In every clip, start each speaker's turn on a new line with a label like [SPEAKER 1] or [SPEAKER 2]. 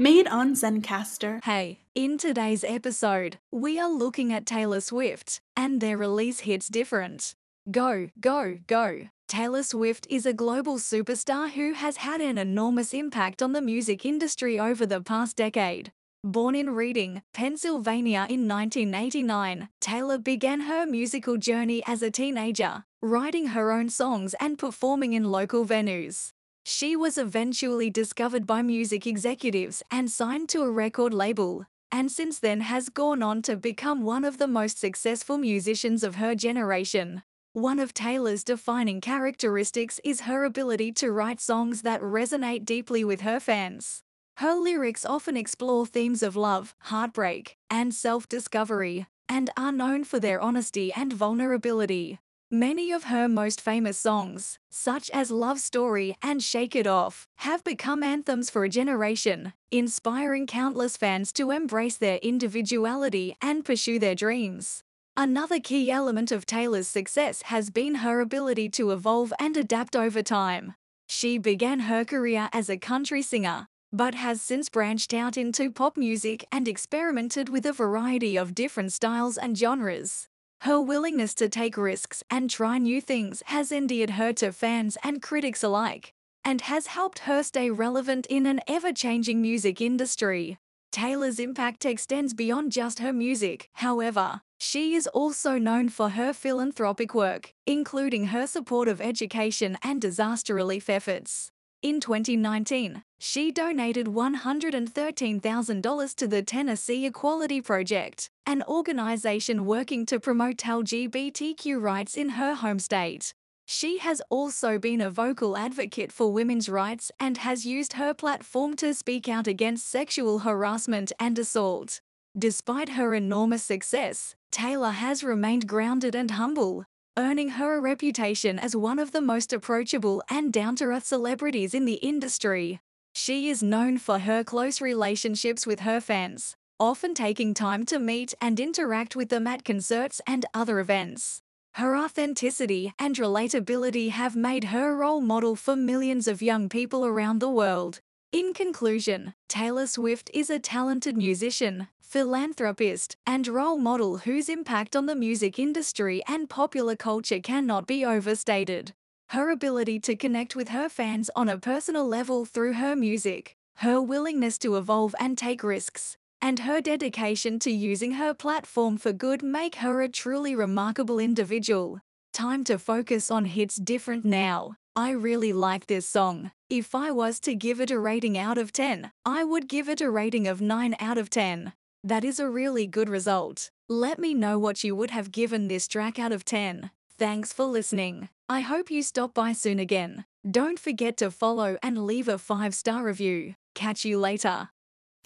[SPEAKER 1] Made on Zencastr.
[SPEAKER 2] Hey, in today's episode, we are looking at Taylor Swift and their release hits different. Go, go, go. Taylor Swift is a global superstar who has had an enormous impact on the music industry over the past decade. Born in Reading, Pennsylvania in 1989, Taylor began her musical journey as a teenager, writing her own songs and performing in local venues. She was eventually discovered by music executives and signed to a record label, and since then has gone on to become one of the most successful musicians of her generation. One of Taylor's defining characteristics is her ability to write songs that resonate deeply with her fans. Her lyrics often explore themes of love, heartbreak, and self discovery, and are known for their honesty and vulnerability. Many of her most famous songs, such as Love Story and Shake It Off, have become anthems for a generation, inspiring countless fans to embrace their individuality and pursue their dreams. Another key element of Taylor's success has been her ability to evolve and adapt over time. She began her career as a country singer, but has since branched out into pop music and experimented with a variety of different styles and genres. Her willingness to take risks and try new things has endeared her to fans and critics alike, and has helped her stay relevant in an ever changing music industry. Taylor's impact extends beyond just her music, however. She is also known for her philanthropic work, including her support of education and disaster relief efforts. In 2019, she donated $113,000 to the Tennessee Equality Project, an organization working to promote LGBTQ rights in her home state. She has also been a vocal advocate for women's rights and has used her platform to speak out against sexual harassment and assault. Despite her enormous success, Taylor has remained grounded and humble, earning her a reputation as one of the most approachable and down to earth celebrities in the industry. She is known for her close relationships with her fans, often taking time to meet and interact with them at concerts and other events. Her authenticity and relatability have made her a role model for millions of young people around the world. In conclusion, Taylor Swift is a talented musician, philanthropist, and role model whose impact on the music industry and popular culture cannot be overstated. Her ability to connect with her fans on a personal level through her music, her willingness to evolve and take risks, and her dedication to using her platform for good make her a truly remarkable individual. Time to focus on hits different now. I really like this song. If I was to give it a rating out of 10, I would give it a rating of 9 out of 10. That is a really good result. Let me know what you would have given this track out of 10. Thanks for listening. I hope you stop by soon again. Don't forget to follow and leave a 5 star review. Catch you later.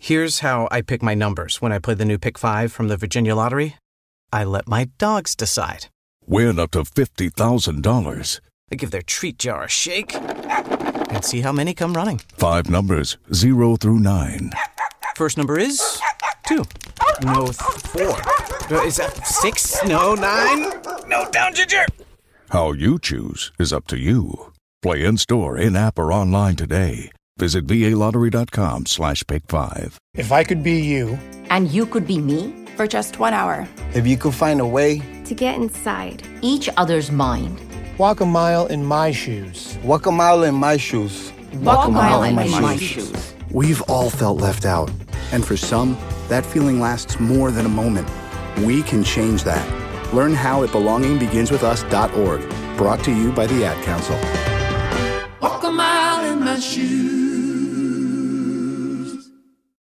[SPEAKER 3] Here's how I pick my numbers when I play the new Pick 5 from the Virginia Lottery I let my dogs decide.
[SPEAKER 4] Win up to $50,000.
[SPEAKER 3] I give their treat jar a shake and see how many come running.
[SPEAKER 4] Five numbers, 0 through 9.
[SPEAKER 3] First number is 2. No, 4. Uh, Is that 6? No, 9? No, down, Ginger!
[SPEAKER 4] How you choose is up to you. Play in store, in app, or online today. Visit VALottery.com slash pick 5.
[SPEAKER 5] If I could be you,
[SPEAKER 6] And you could be me
[SPEAKER 7] for just one hour.
[SPEAKER 8] If you could find a way
[SPEAKER 9] to get inside
[SPEAKER 6] each other's mind.
[SPEAKER 5] Walk a mile in my shoes.
[SPEAKER 8] Walk a mile in my shoes.
[SPEAKER 6] Walk a mile in my shoes.
[SPEAKER 10] We've all felt left out. And for some, that feeling lasts more than a moment. We can change that. Learn how at belongingbeginswithus.org. Brought to you by the Ad Council.